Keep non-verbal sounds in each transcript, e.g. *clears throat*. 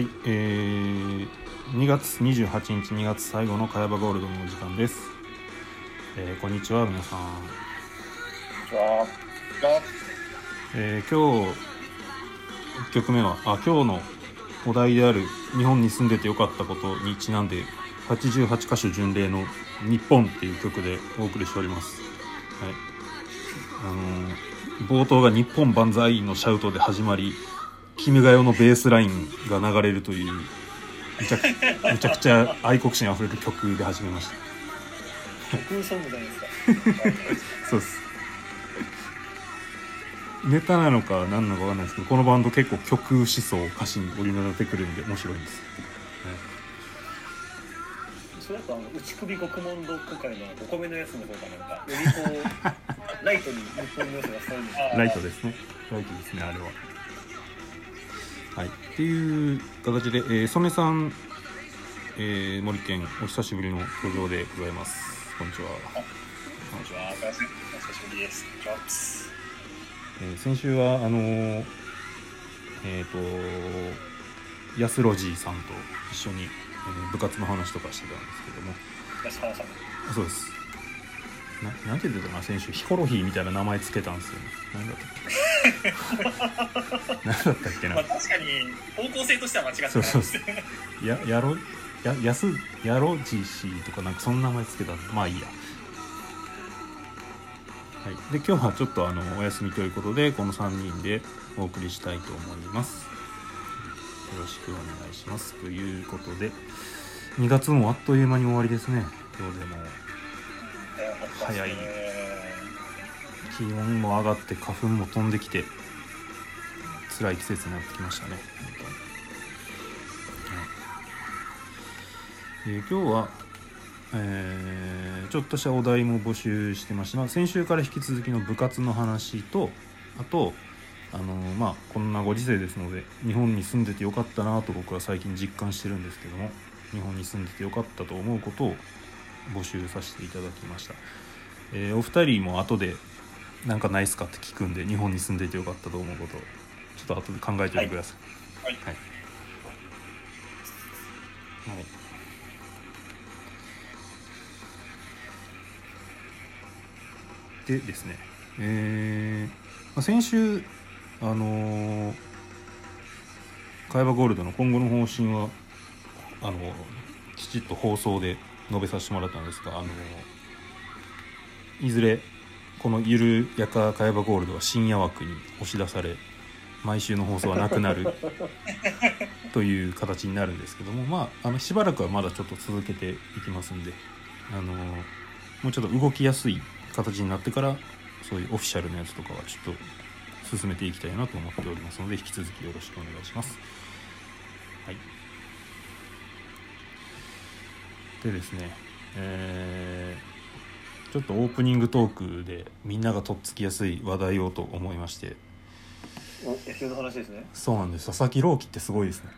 はい、えー、2月28日2月最後の茅場ゴールドのお時間です、えーこんにちは皆さん、えー今日1曲目はあ今日のお題である日本に住んでてよかったことにちなんで88カ所巡礼の「日本」っていう曲でお送りしております。はい。あのー冒頭が「日本万歳」のシャウトで始まり「君が代」のベースラインが流れるというめちゃく *laughs* めちゃくちゃ愛国心あふれる曲で始めました。そうです *laughs* ネタなのか何なのか分かんないですけどこのバンド結構曲思想を歌詞に織り交ぜてくるんで面白いんです、それだとあの内首獄門ドッグ会のお米のやつの方がなんかよりこう *laughs* ライトに日本の良さが伝わるんですよライトですね。ライトですねあれははい。っていう形で、えー、曽根さん、えー森健お久しぶりの登場でございます。こんにちは、こんにちは、お久しぶりです。こんにちは。えー先週はあのーえっ、と安ロジーさんと一緒に、えー部活の話とかしてたんですけども。安原さん。そうですななんて言ってたかな先週ヒコロヒーみたいな名前つけたんですよね。何だったっけ？何だったっけな？まあ確かに方向性としては間違ってない。そうそうです。ややろややすやろじしとかなんかそんな名前つけたまあいいや。はい、で今日はちょっとあのお休みということでこの3人でお送りしたいと思います。よろしくお願いします。ということで2月もあっという間に終わりですね。今日でも早い。気温も上がって花粉も飛んできて辛い季節になってきましたね。はい。え今日は、えーちょっとしたお題も募集してまして、まあ、先週から引き続きの部活の話とあとあのまあこんなご時世ですので日本に住んでてよかったなと僕は最近実感してるんですけども日本に住んでてよかったと思うことを募集させていただきました、えーお二人も後でなんかないっすかって聞くんで日本に住んでてよかったと思うことをちょっと後で考えておいてくださいはい。はい。はい。でですね、えーまあ、先週、あのー、会話ゴールドの今後の方針は、あのきちっと放送で述べさせてもらったんですが、あのいずれ、このゆるやか会話ゴールドは深夜枠に押し出され、毎週の放送はなくなる *laughs* という形になるんですけどもまああのしばらくはまだちょっと続けていきますんであのもうちょっと動きやすい形になってからそういうオフィシャルなやつとかはちょっと進めていきたいなと思っておりますので引き続きよろしくお願いします。はい、でですね、えーちょっとオープニングトークでみんながとっつきやすい話題をと思いましてお野球の話ですね。そうなんです佐々木朗希ってすごいですね。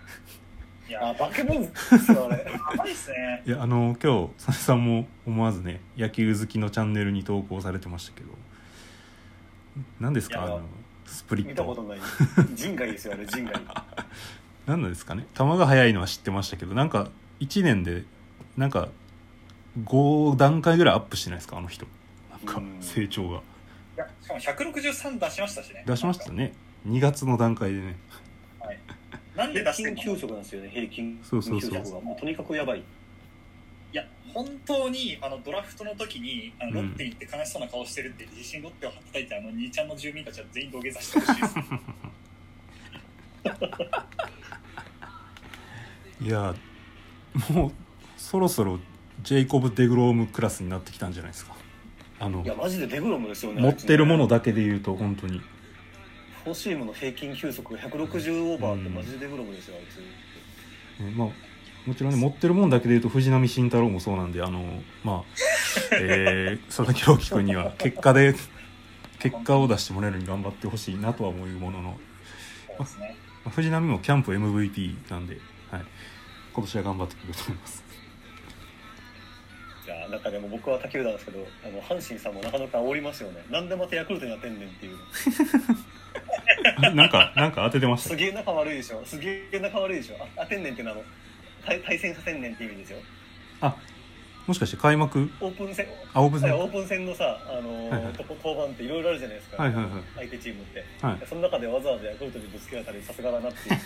いや、バケモンですよあれ。いっすね。いやあの今日佐々木さんも思わずね野球好きのチャンネルに投稿されてましたけど何ですかあのスプリッ見たことトない。人外ですよあれ人外。*laughs* 何なんですかね球が速いのは知ってましたけどなんか1年でなんか5段階ぐらいアップしてないですかあの人。なんかうん。成長が。いやしかも163出しましたしね。出しましたね。2月の段階でね。はい。なんで出平均してんの？球速なんですよね平均そうそうそう。球速がもうとにかくやばい。いや本当にあのドラフトの時にあのうん。ロッテに行って悲しそうな顔してるって自信ロッテを叩いてあの兄ちゃんの住民たちは全員土下座してほしいです。*laughs* いやもうそろそろジェイコブ・デグロームクラスになってきたんじゃないですか。あのいやマジでデグロムですよね。持ってるものだけで言うと本当に。フォーシームの平均球速が160オーバーってマジでデグロムですよあいつ。ねまあもちろんね持ってるもんだけで言うと藤波慎太郎もそうなんであのまあ、*laughs* えー、佐々木朗希君には結果で結果を出してもらえるように頑張ってほしいなとは思うものの、まあ藤波もキャンプ MVP なんで、はい、今年は頑張ってくれると思いますなんかでも僕は他球団ですけどあの阪神さんもなかなか煽りますよね。なんでまたヤクルトになってんねんっていう *laughs* なんかなんか当ててましたすげえ仲悪いでしょ。すげえ仲悪いでしょ。あ当てんねんっていうの。は対対戦させんねんっていう意味ですよ。あもしかして開幕オープン戦。あオープン戦？はいオープン戦のさ、あのーはいはい。と登板っていろいろあるじゃないですか、はいはいはい。相手チームって、はい。その中でわざわざヤクルトにぶつけられたりさすがだなっていう。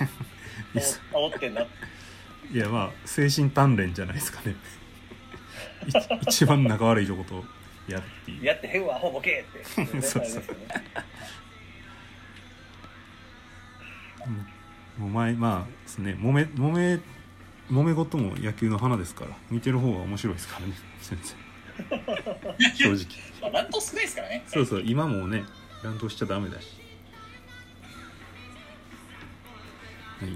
煽煽ってんな *laughs* いやまあ精神鍛錬じゃないですかね。い一番仲悪いとことやるっていう。やってへんわアホボケって。*laughs* そうそう。あれですよねもう前まあですね揉め揉め揉め事も野球の花ですから見てる方が面白いですからね先生正直。まあ、乱闘少ないですからね。そうそう今もうね乱闘しちゃダメだし。はい。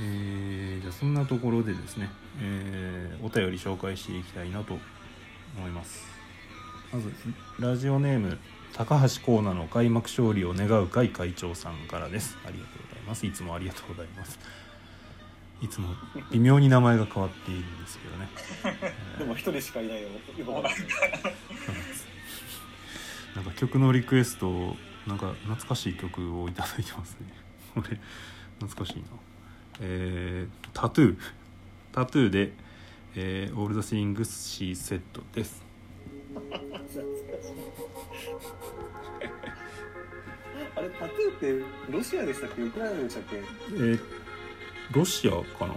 えー、じゃあそんなところでですね、えーお便り紹介していきたいなと思います。まずラジオネーム高橋光成の開幕勝利を願う会会長さんからです。ありがとうございます。いつもありがとうございます。いつも微妙に名前が変わっているんですけどね。*laughs* でも一人しかいないよ今までなんか曲のリクエストをなんか懐かしい曲をいただいてますね。これ懐かしいな。えー、タトゥータトゥーで、えー、オールドスイングスシーセットです。*laughs* あれタトゥーってロシアでしたっけ？ウクライナでしたっけ？えー、ロシアかな？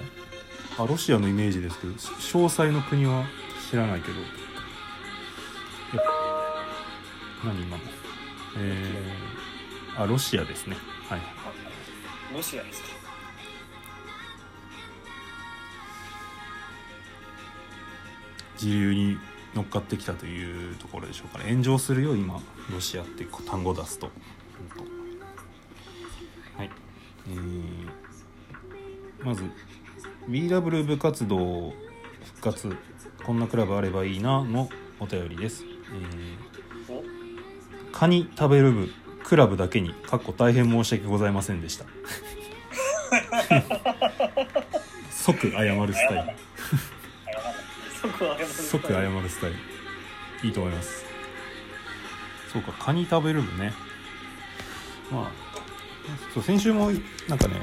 あロシアのイメージですけどし詳細の国は知らないけど。え何今の？えー、あロシアですね。はい。ロシアですか自流に乗っかってきたというところでしょうかね。炎上するよ今。ロシアって単語出すと。はい。えー、まず BW 部活動復活こんなクラブあればいいなのお便りです、えおー、カニ食べる部クラブだけにかっこ大変申し訳ございませんでした。*laughs* *laughs* 即謝るスタイルそこは謝る即謝るスタイル。いいと思います。そうかカニ食べる部ね。まあそう先週もなんかね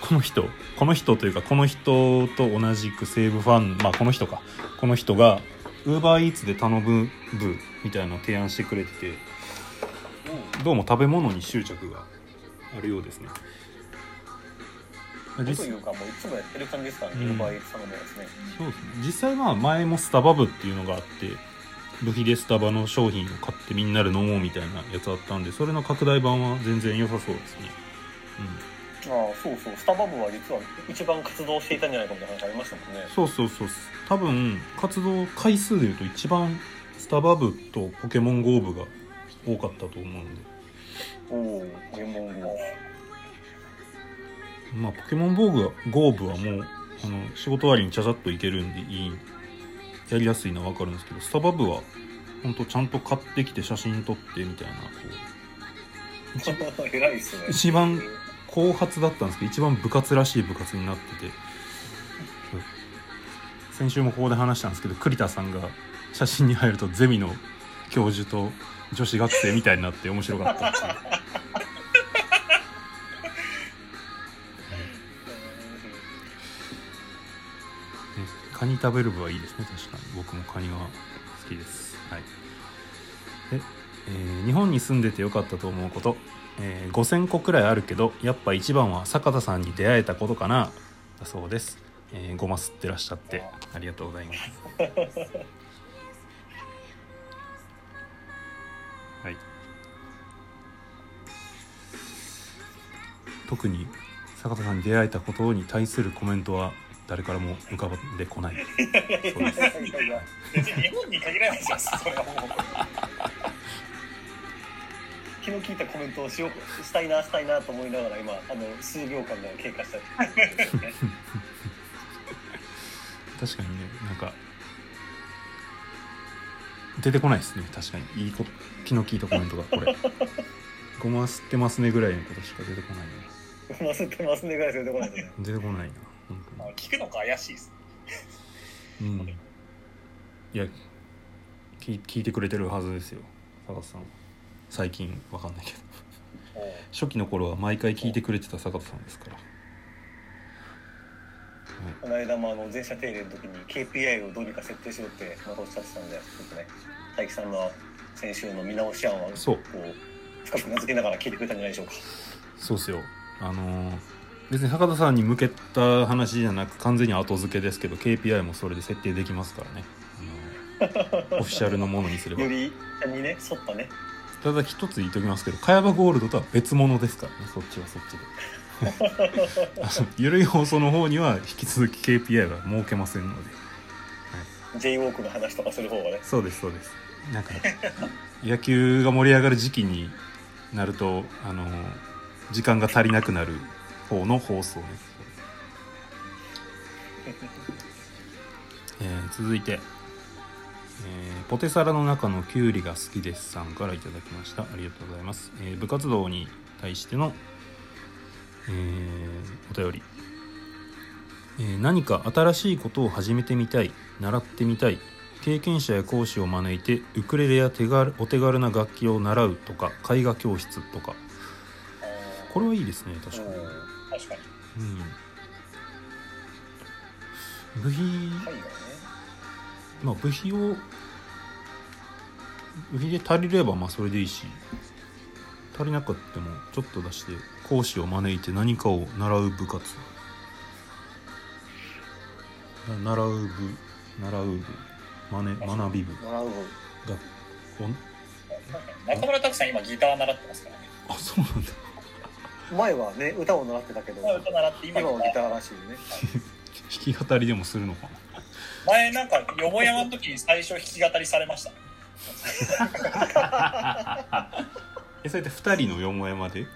この人この人というかこの人と同じく西武ファンまあこの人か。この人がウーバーイーツで頼む部みたいなのを提案してくれてて。どうも食べ物に執着があるようですね。と実いうかもういつもやってる感じですからね、うん。バーイーツ頼むやつね。そうですね。実際まあ前もスタバ部っていうのがあって部費でスタバの商品を買ってみんなで飲もうみたいなやつあったんでそれの拡大版は全然良さそうですね。ああそうそう。スタバ部は実は一番活動していたんじゃないかみたいな話ありましたもんね。そうそうそう多分活動回数でいうと一番スタバ部とポケモン GO 部が多かったと思うんで。おお原文語まあポケモン GO 部は GO 部はもうあの仕事終わりにちゃちゃっと行けるんでいいやりやすいのは分かるんですけどスタバ部は本当ちゃんと買ってきて写真撮ってみたいなこう。一 *laughs* 偉いっすね。一番後発だったんですけど一番部活らしい部活になってて。先週もここで話したんですけど栗田さんが写真に入るとゼミの教授と女子学生みたいになって面白かったっていうカニ食べる部はいいですね。確かに。僕もカニは好きです。はい。で、えー日本に住んでてよかったと思うこと、えー5000個くらいあるけどやっぱ一番は坂田さんに出会えたことかな。だそうです、えーごますってらっしゃって。ありがとうございます。*laughs* はい。特に坂田さんに出会えたことに対するコメントは誰からも浮かばんでこない。そうです。別に日本に限らないですよ、それはもう。気の利いたコメントをしようしたいなしたいなと思いながら今あの数秒間が経過した確かにね。なんか出てこないですね。確かにいいこと気の利いたコメントがこれごま吸ってますね。ぐらいのことしか出てこないな忘れてますね。ぐらいしか出てこないね。出てこないなまあ聞くのか怪しいです。当にうん。いや聞聞いてくれてるはずですよ。坂田さん。最近わかんないけど。初期の頃は毎回聞いてくれてた坂田さんですから。この間もあの全社定例の時に KPI をどうにか設定しろってまたおっしゃってたんでちょっとね大樹さんの先週の見直し案はこう深く名付けながら聞いてくれたんじゃないでしょうか。そうっすよ。あのー別に坂田さんに向けた話じゃなく完全に後付けですけど KPI もそれで設定できますからね、あのーオフィシャルのものにすれば。よりにね沿ったね。ただ一つ言っときますけど茅場ゴールドとは別物ですからね。そっちはそっちで。*laughs* ゆるい放送の方には引き続き KPI は設けませんので。J ウォークの話とかする方がね。そうですそうです。なんか野球が盛り上がる時期になるとあの時間が足りなくなる方の放送ね、え続いて、えーポテサラの中のきゅうりが好きですさんからいただきました。ありがとうございます、えー部活動に対しての、えお便り。え何か新しいことを始めてみたい習ってみたい経験者や講師を招いてウクレレや手軽お手軽な楽器を習うとか絵画教室とか。これはいいですね確かに、確かに。うん、部費はい。ねまあ部費を部費で足りればまあそれでいいし足りなかったもちょっと出して講師を招いて何かを習う部活。な習う部習う部まね学び部。が中村拓さん今ギター習ってますからね。あそうなんだ前はね歌を習ってたけどまあ歌習って今今はギターらしいね。弾き語りでもするのかな？前なんかよもやまの時に最初弾き語りされました。*laughs* えそれって2人のよもやまで？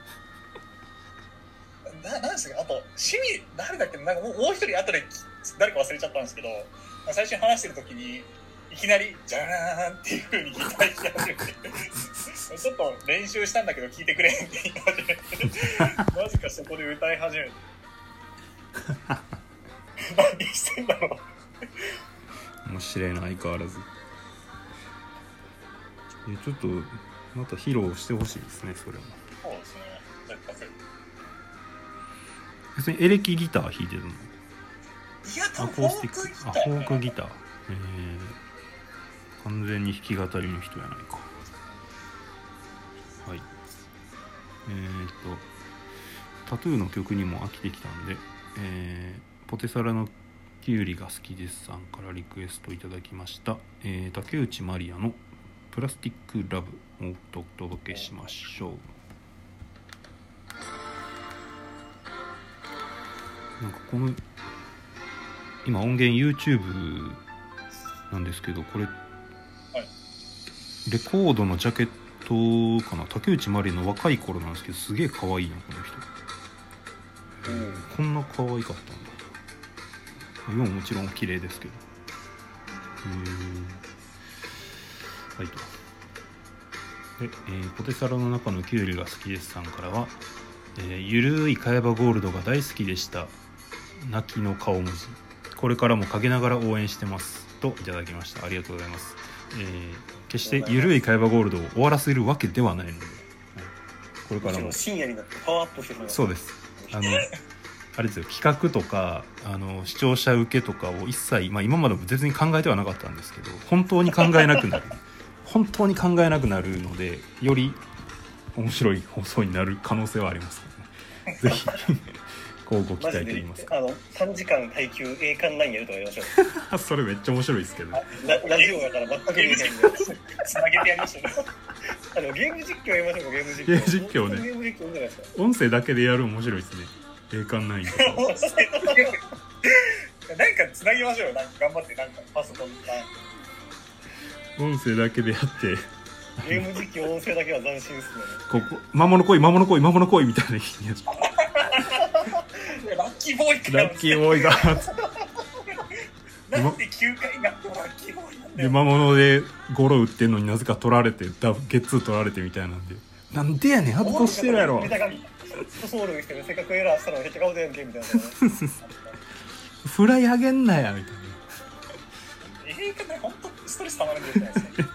ななんですか？あと趣味誰だっけな？んかもう一人後でき誰か忘れちゃったんですけど最初に話してる時にいきなり「じゃーん」っていう風にギター弾き始めて。ちょっと練習したんだけど聞いてくれって言い始めて。なぜかそこで歌い始めて。何してんだろう。面白いな相変わらず。いやちょっとまた披露してほしいですねそれは。そうですね。絶対別にエレキギター弾いてるの？いや多ア分フォーコースティック。クギターあフォークギター。へえ完全に弾き語りの人やないか。はい。えー、っとタトゥーの曲にも飽きてきたんで、えーポテサラのきゅうりが好きですさんからリクエストいただきました、えー竹内まりやの「プラスティックラブ」をお届けしましょう。なんかこの今音源 YouTube なんですけどこれ、レコードのジャケットかな？竹内まりやの若い頃なんですけどすげえ可愛いなこの人。こんな可愛かったんだ。今ももちろん綺麗ですけど。へえはいと。で、えーポテサラの中のきゅうりが好きですさんからは、えーゆるい茅場ゴールドが大好きでした。泣きの顔文字。これからも陰ながら応援してます。といただきました。ありがとうございます、えー決してゆるい茅場ゴールドを終わらせるわけではないので、はいこれからも。深夜になってパワーアップしてるそうです。あの *laughs* あれですよ企画とかあの視聴者受けとかを一切、まあ、今までも全然考えてはなかったんですけど本当に考えなくなる。*laughs* 本当に考えなくなるのでより面白い放送になる可能性はありますね、*laughs* ぜひこうご期待と言いますか。あの3時間耐久栄冠9やるとかやりましょう。*laughs* それめっちゃ面白いですけど。ララジオだから全く見えへんでつなげてやりましたねあのゲーム実況やりましょうかゲーム実況。ゲーム実況ね。ゲーム実況いいんじゃないです。か音声だけでやる面白いですね。栄冠ないんでなんかつなぎましょうよ。なんか頑張ってなんかパソコンか音声だけでやって。ゲーム実況音声だけは斬新っすね。ここ魔物来い魔物来い魔物来いみたいなッキーボーイってなラッキーボーイが。なんで9回になってもラッキーボーイなんだでよ魔物でゴロ打ってんのになぜか取られてダブゲッツー取られてみたいなんで。なんでやねんハッとしてるやろ。ネタがソウルしてねせっかくエラーしたのに。へっちゃ顔でやんけみたいなねフライあげんなやみたいな。映画ね本当ストレスたまるんじゃないですか？*laughs*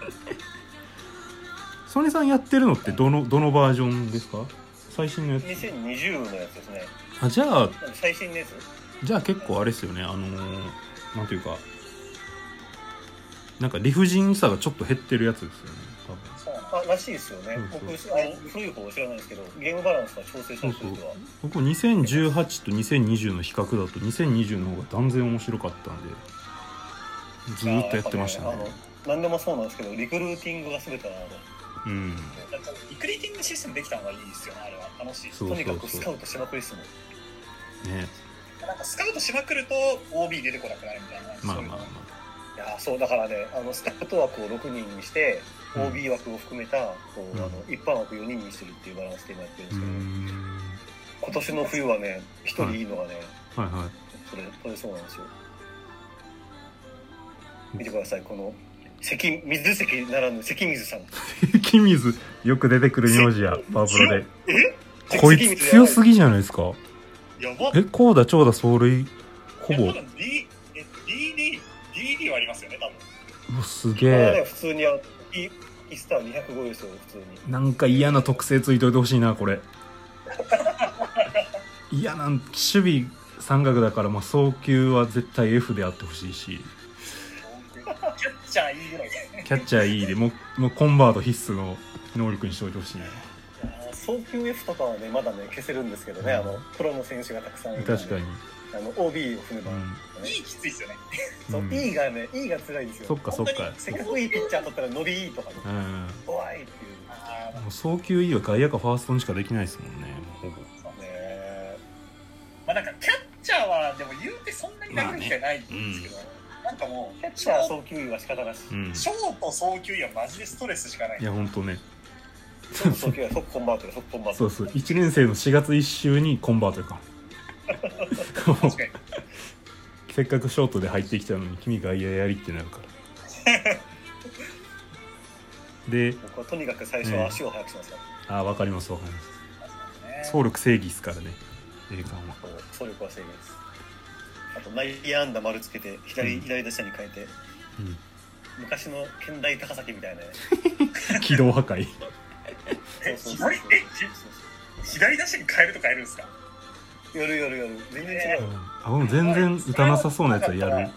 ソネさんやってるのってどのどのバージョンですか？最新のやつ。2020のやつですね。あじゃあ最新のやつ？じゃあ結構あれですよね。あのーなんていうかなんか理不尽さがちょっと減ってるやつですよね。多分。あらしいですよね。そう僕そう。あの古い方は知らないですけどゲームバランスが調整されてるとは。僕2018と2020の比較だと2020の方が断然面白かったんでずーっとやってましたね。何でもそうなんですけどリクルーティングが全てあうん。だからリクリーティングシステムできたのがいいですよねあれは。楽しい。そうのとにかくスカウトしまくりっすもんね。なんかスカウトしまくると OB 出てこなくなるみたいな。まあまあまそういやーそう。だからねあのスカウト枠を6人にしてうん。OB 枠を含めたこう、うん。あの一般枠4人にしてるっていうバランスで今やってるんですけど、ん。今年の冬はね1人いいのがね、はい。はそれそれそうなんですよ。見てくださいこの関水関ならぬ関水さん。い清水よく出てくる名字やパワプロで。え？こいつ強すぎぎじゃないですか？やば。えコーダ長打走塁。ほぼ。いや多分 D え DD DD はありますよね多分。うわすげえ。普通にあイイスター205ですよ普通に。なんか嫌な特性ついといてほしいなこれ。*laughs* 嫌な守備三角だから、まあ、送球は絶対 F であってほしいしッチャーいいぐらいキャッチャー E でもうもうコンバート必須の能力にしておいてほしい。ねいやー送球 F とかはねまだね消せるんですけどね、あのプロの選手がたくさんいる確かに、あの OB を踏めば、うん。ねいいきついですよね。そううん E がね E が辛いんですよ。そっかそっか。せっかくいいピッチャー取ったら伸びいいとかね。うん。怖いっていう。もう送球 E は外野かファーストにしかできないですもんねほぼね。まあなんかキャッチャーはでも言うてそんなに投げる機会ないんですけど、なんかもうキャッチャー送球は仕方なし、うん。ショート送球やマジでストレスしかない。いやほんとね。送球は即コンバートで即コンバート。そうそう。1年生の4月1週にコンバートか。もう確かに。せっかくショートで入ってきたのに君外野やりってなるから。*laughs* で僕はとにかく最初は足を速くしますから、あ分かります分かります。ね。走力正義っすからね栄冠は。そう走力は制限ですあと内野安打丸つけて左,、うん。左打者に変えて。うん。昔の県大高崎みたいな。ね軌道破壊。えそうそうそう。左えじ左打者に変えるとかやるんですか？やるやるやる。全然違う、あもう全然打たなさそうなやつはやる。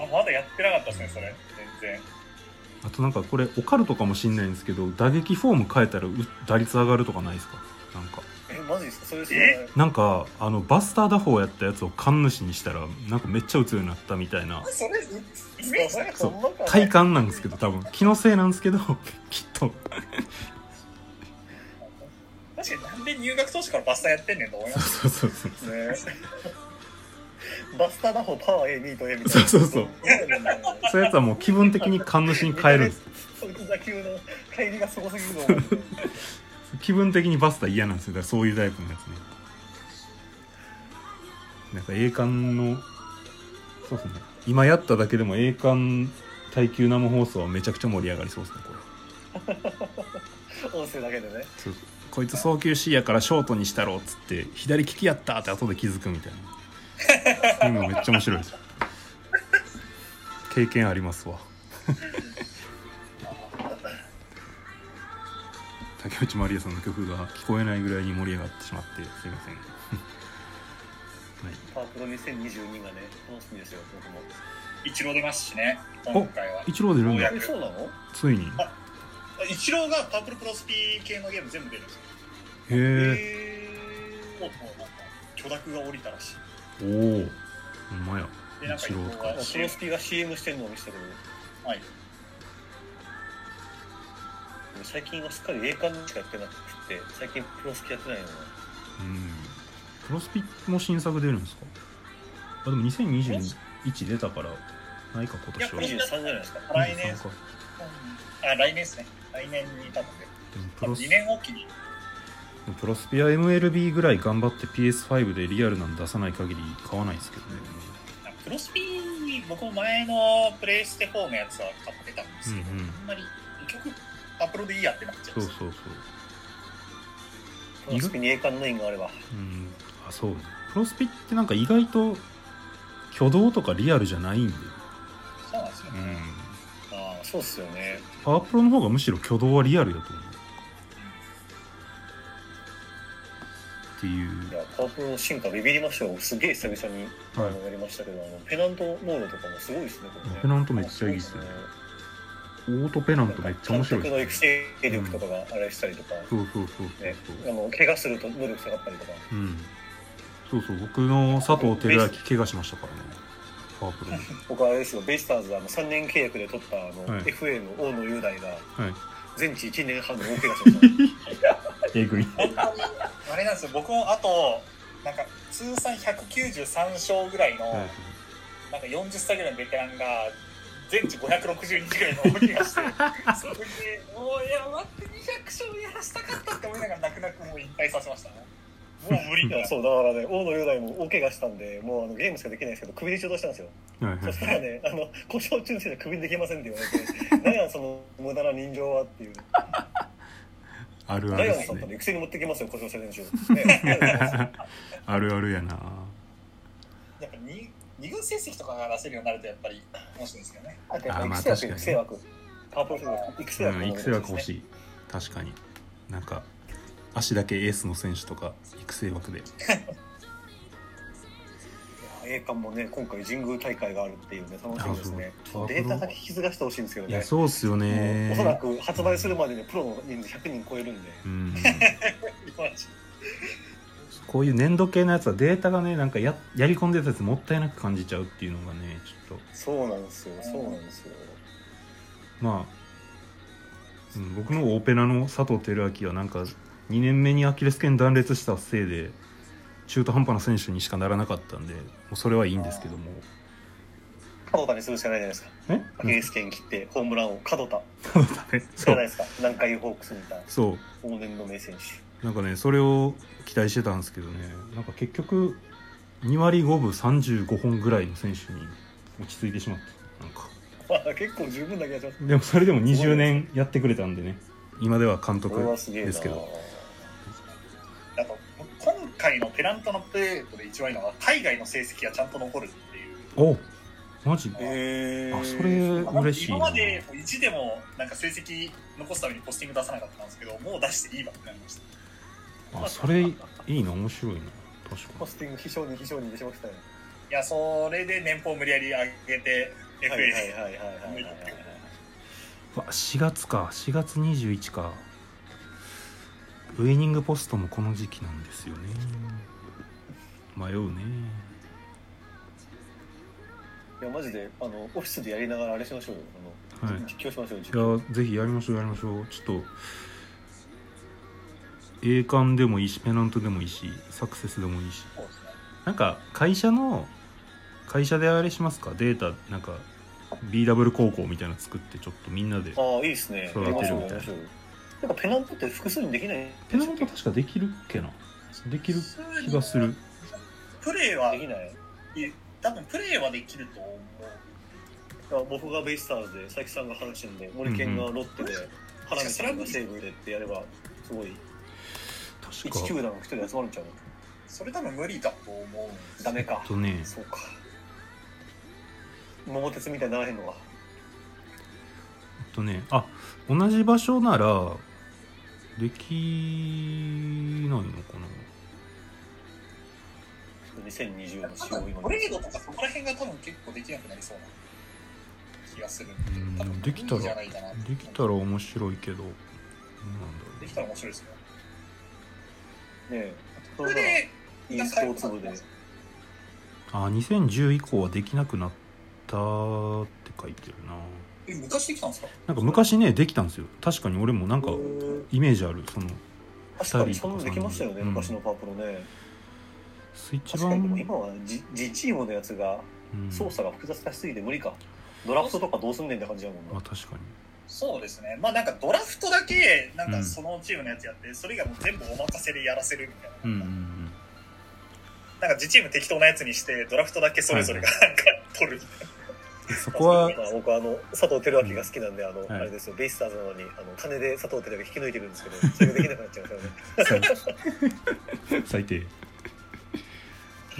あまだやってなかったですねそれ。全然。あとなんかこれオカルトかもしんないんですけど打撃フォーム変えたらう打率上がるとかないですか？マジですか？それ知らない。なんかあのバスター打法やったやつを神主にしたらなんかめっちゃ打つようになったみたいな。それイメージだそう。体感なんですけど多分。気のせいなんですけど *laughs* きっと。確かになんで入学当初からバスターやってんねんと思います。そうそうそうねバスター打法パワー A ミート A みたいな。そうそうそう。そういうやつはもう気分的に神主に変える。んですそいつ打球の帰りがすごすぎるの気分的にバスター嫌なんですよ。だからそういうタイプのやつね。なんか栄冠のそうですね。今やっただけでも栄冠耐久生放送はめちゃくちゃ盛り上がりそうですねこれ。音声だけでね。そう。こいつ送球 C やからショートにしたろうっつって左利きやったって後で気づくみたいな。そういうのめっちゃ面白いです経験ありますわ竹内まりやさんの曲が聞こえないぐらいに盛り上がってしまってすいません。は *laughs* いパワープロ2022がね楽しみですよ僕も。一郎出ますしね今回は。一郎出るんだ。そうなの？ついに。へ一郎がパープルプロスピ系のゲーム全部出るんですよ。ええもうなんか許諾が下りたらしい。おおほんまや。でなんかプロスピが CM してるのを見せたけどはい最近はすっかり栄冠しかやってなくて最近プロスピやってないのな。うん。プロスピも新作出るんですか？あでも2021出たからないか今年は。いや23じゃないですか。来年23かあ来年ですね。来年に多分ねでもプロス2年おきに。プロスピア MLB ぐらい頑張って PS5 でリアルなん出さない限り買わないですけどね。プロスピ僕も前のプレイステ4のやつは買ってたんですけど、うんうん。あんまり結局アップロードいいやってなっちゃう。そうそうそう。プロスピに栄冠の縁があれば。うんあそうプロスピってなんか意外と挙動とかリアルじゃないんでそうなんですよね、うん、ああそうっすよね。パワープロの方がむしろ挙動はリアルだと思う。っていう。いやパワープロの進化ビビりましたよすげえ久々にやりましたけど、はい、あのペナントモードとかもすごいですねペナントめっちゃいいですよね。オートペナントめっちゃ面白い。監督の育成力とかがあれしたりとか、そうそうそうそうねそう。あの怪我すると能力下がったりとか。うん。そうそう僕の佐藤輝明怪我しましたからね。パワープロ。で *laughs* 僕はあれですよ。ベイスターズあの3年契約で取ったあの、はい。FA の大野雄大がはい。全治1年半の大怪我しました。*laughs* えぐい。あれなんですよ。僕もあとなんか通算193勝ぐらいの、はい。なんか40歳ぐらいのベテランが全治560日ぐらいの大怪我して *laughs* それでもういや待って200勝やらしたかったって思いながら泣く泣くもう引退させましたね。もう無理だ。そうだからね大野雄大も大怪我したんでもうあのゲームしかできないんですけど首で中断したんですよ。はいはい。そしたらねあの故障中止で首にできませんって言われて *laughs* 何やその無駄な人情はっていう。*laughs* あるあるですね。アンさんとね育成に持ってきますよ故障者選手、ね、あるあるやな二二軍成績とかが出せるようになるとやっぱり面白いですけどね。あとやっぱあまあ育成枠確かに育成枠。パワープロの育成枠うん育成枠欲しい。い確かに。なんか足だけエースの選手とか育成枠で。*laughs* 栄冠もね今回神宮大会があるっていうね楽しみですね。あそうデータだけ引き継がしてほしいんですけどいやねそうっすよもねうおそらく発売するまでにプロの人数100人超えるんで。うん *laughs* こういう粘土系のやつはデータがねなんかややり込んでたやつもったいなく感じちゃうっていうのがねちょっと。そうなんですよ。そうなんですよ。まあ、うん、僕のオペラの佐藤輝明はなんか2年目にアキレス腱断裂したせいで中途半端な選手にしかならなかったんでもうそれはいいんですけども。角田にするしかないじゃないですか。え？アキレス腱切ってホームランを角田。そうだね。知そう。らないですか？南海ホークスにいたそう。往年の名選手なんかねそれを期待してたんですけどね。なんか結局2割5分35本ぐらいの選手に落ち着いてしまったなんか。まあ結構十分な気がします。でもそれでも20年やってくれたんでね。今では監督ですけど。あと今回のペナントのプレートで一番いいのは海外の成績がちゃんと残るっていう。おマジへー。あそれ嬉しいな。今まで1でもなんか成績残すためにポスティング出さなかったんですけどもう出していいわってなりましたあそれいいな面白いな。確かポスティング非承認非承認でしましたねいやそれで年俸無理やり上げて FA はいはいではいはいはいはいはい。にわ4月か。4月21か。ウイニングポストもこの時期なんですよね。迷うね。いやマジであのオフィスでやりながらあれしましょうよ。あの、はい。実況しましょう実い況やぜひやりましょうやりましょう。ちょっと栄冠でもいいしペナントでもいいしサクセスでもいいし。そうですねなんか会社の会社であれしますか？データなんか BW 高校みたいなの作ってちょっとみんなでああいいですね。育てるみたいな。なんかペナントって複数にできないペナント確かできるっけな？できる気がする。プレーはできない。多分プレーはできると思う。僕がベイスターズで佐伯さんが阪神で森健がロッテで、原口さん。が西武でってやればすごい確1球か団1人集まるんちゃうそれ多分無理だと思うダメかとね。そうか。桃鉄みたいにならへんのか。えっとね。あ同じ場所ならできないのかな。2020の使用今かトレードとかそこら辺が多分結構できなくなりそうな気がするうん多分できたらできたら面白いけど。どうなんだろできたら面白いですねね。えそれで e スポーツ部で。うあ2010以降はできなくなったって書いてるな。え昔できたんですか？なんか昔ねできたんですよ。確かに俺もなんかイメージあるその確かにそんなできましたよねうん。昔のパワープロね。スイッチ確かにでも版、今は自自チームのやつがうん。操作が複雑化しすぎて無理か。ドラフトとかどうすんねんって感じやもんな。あ確かにそうですね。まあなんかドラフトだけなんかそのチームのやつやって、それ以外もう全部お任せでやらせるみたいな、うんうんうん。なんか自チーム適当なやつにしてドラフトだけそれぞれがなんか取る。みたいなそこはまあ、僕はあの佐藤輝明が好きなんであの、はい。あれですよ。ベイスターズなのにあの金で佐藤輝明引き抜いてるんですけどそれができなくなっちゃいますよね。最 *laughs* 最低。い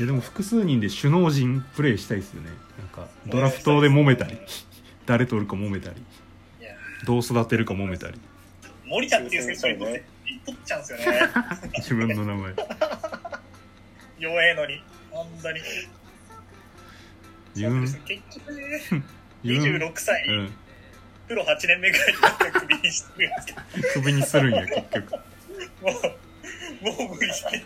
やでも複数人で首脳陣プレイしたいですよね。なんかドラフトで揉めたり誰取るか揉めたりどう育てるか揉めたり。森田っていう選手に取って取っちゃうんですよね。*laughs* 自分の名前。弱えのに。本当に。自分。結局ね。自分。26歳、うん。プロ8年目ぐらいになってクビにしてるんですけどクビにするんや結局。もうもう無理して。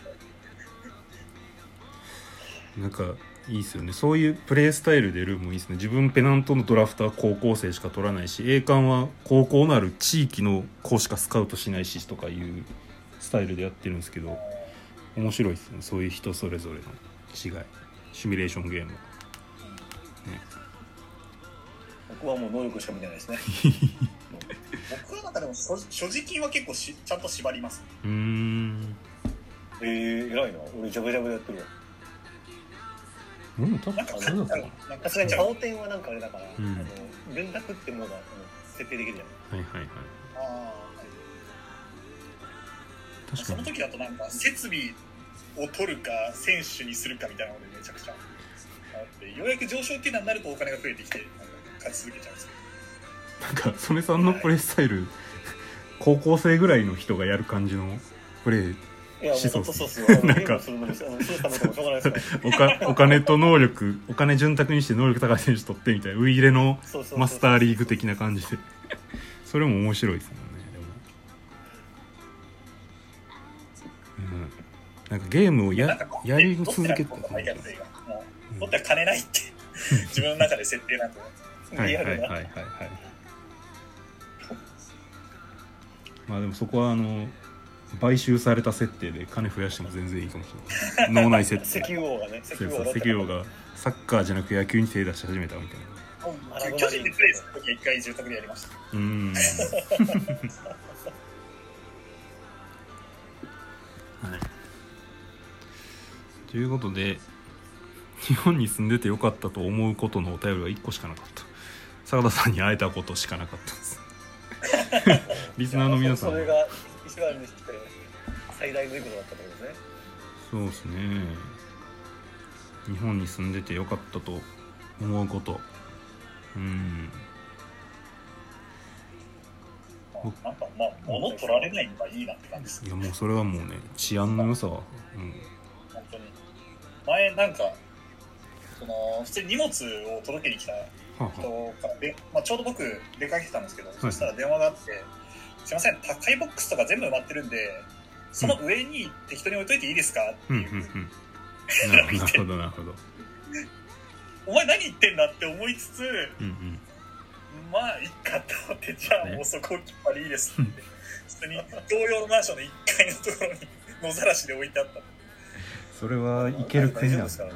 なんかいいっすよね。そういうプレースタイルでルームもいいですね。自分ペナントのドラフトは高校生しか取らないし栄冠は高校のある地域の子しかスカウトしないしとかいうスタイルでやってるんですけど面白いですね。そういう人それぞれの違い。シミュレーションゲーム。は僕はもう能力しか見てないですね。*laughs* 僕はなんかでも所所持金は結構しちゃんと縛ります。うーん。えー、偉いな。俺ジャブジャブでやってるわ俺も多分なんかあれだった。ななんかさすがにちゃう青点はなんかあれだから、うん。あの連絡ってもの設定できるじゃん。はいはいはい。あー確かに。その時だとなんか設備を取るか選手にするかみたいなのでめちゃくちゃようやく上昇っていうのになるとお金が増えてきて勝ち続けちゃうんですけどなんか曽根さんのプレースタイル高校生ぐらいの人がやる感じのプレーいやもうしそう本当っすそうっすよ。あ *laughs* のなんかお金と能力お金潤沢にして能力高い選手取ってみたいな。ウイイレのマスターリーグ的な感じで。それも面白いですもんねでも、うん、なんかゲームをややり続けてロッテのこと書いてある。というかもうロッテは金ないって。自分の中で設定なんで *laughs* はいはいはいはいはい。まあでもそこはあの買収された設定で金増やしても全然いいかもしれない。脳内設石定 *laughs* 油王がね石油王石油王がサッカーじゃなく野球に手出し始めたみたいな。巨人でプレーする時は一回住宅でやりました。うーん。はい。ということで日本に住んでてよかったと思うことのお便りは1個しかなかった。坂田さんに会えたことしかなかったです。*laughs* *laughs* リスナーの皆さんそれが一番にして最大のいいことだったってことですね。そうですね。日本に住んでてよかったと思うこと。うん。なんかまあ物取られないのがいいなって感じですいやもうそれはもうね治安の良さは、うん、本当に。前なんかその普通に荷物を届けに来た人からで、まあ、ちょうど僕出かけてたんですけど、そしたら電話があって「すいません宅配ボックスとか全部埋まってるんでその上に適当に置いといていいですか?」ってうんいう、うん。うん *laughs* なるほどなるほど。お前何言ってんだって思いつつうんうん。まあいっかと思ってじゃあね。もうそこをきっぱりいいです。って普通に同様のマンションの1階のところに野ざらしで置いてあった。それはいける国なんですか？らね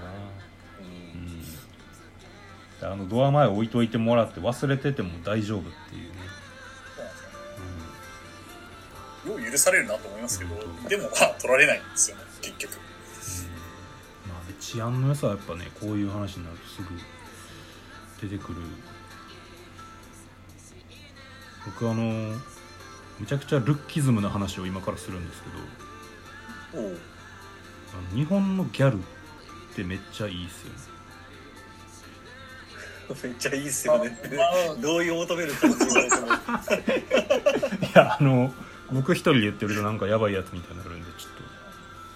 うん。あのドア前置いといてもらって忘れてても大丈夫っていう。ね、よう許されるなと思いますけどでもまあ取られないんですよね結局。まあね、治安の良さはやっぱねこういう話になるとすぐ出てくる。僕あのめちゃくちゃルッキズムな話を今からするんですけど日本のギャルってめっちゃいいっすよね。*laughs* めっちゃいいっすよね。まあ。同意を求める *laughs* いやあの僕一人で言ってるとなんかやばいやつみたいになるんでちょっと。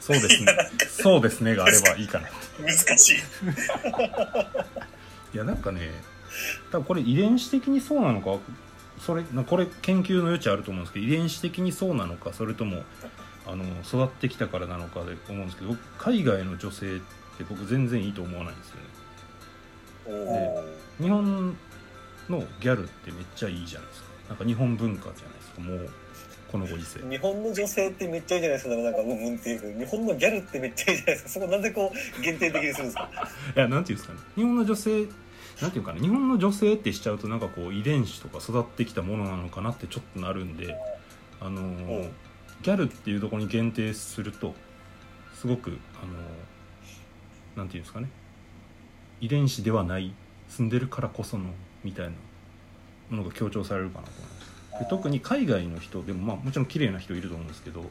そうですね。そうですねがあればいいかな。難しい。*laughs* いやなんかね多分これ遺伝子的にそうなのかそれなこれ研究の余地あると思うんですけど遺伝子的にそうなのかそれともあの育ってきたからなのかで思うんですけど僕海外の女性って僕全然いいと思わないんですよね。おう日本のギャルってめっちゃいいじゃないですか。なんか日本文化じゃないですか。もうこのご時世。日本の女性ってめっちゃいいじゃないですか。なんかうんうんっていう。日本のギャルってめっちゃいいじゃないですか。そこなんでこう限定的にするんですか？いやなんていうんですかね。日本の女性なんていうかな日本の女性ってしちゃうとなんかこう遺伝子とか育ってきたものなのかなってちょっとなるんであのーうん。ギャルっていうところに限定するとすごくあのーなんていうんですかね。遺伝子ではない住んでるからこそのみたいなものが強調されるかなと思で特に海外の人でもまあもちろん綺麗な人いると思うんですけど